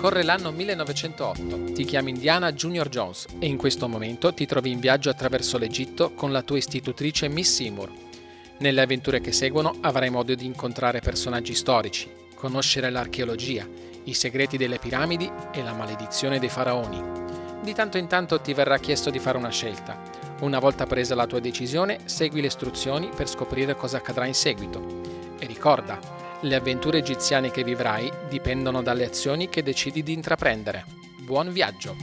Corre l'anno 1908, ti chiami Indiana Junior Jones e in questo momento ti trovi in viaggio attraverso l'Egitto con la tua istitutrice Miss Seymour. Nelle avventure che seguono avrai modo di incontrare personaggi storici, conoscere l'archeologia, i segreti delle piramidi e la maledizione dei faraoni. Di tanto in tanto ti verrà chiesto di fare una scelta. Una volta presa la tua decisione, segui le istruzioni per scoprire cosa accadrà in seguito. E ricorda, le avventure egiziane che vivrai dipendono dalle azioni che decidi di intraprendere. Buon viaggio!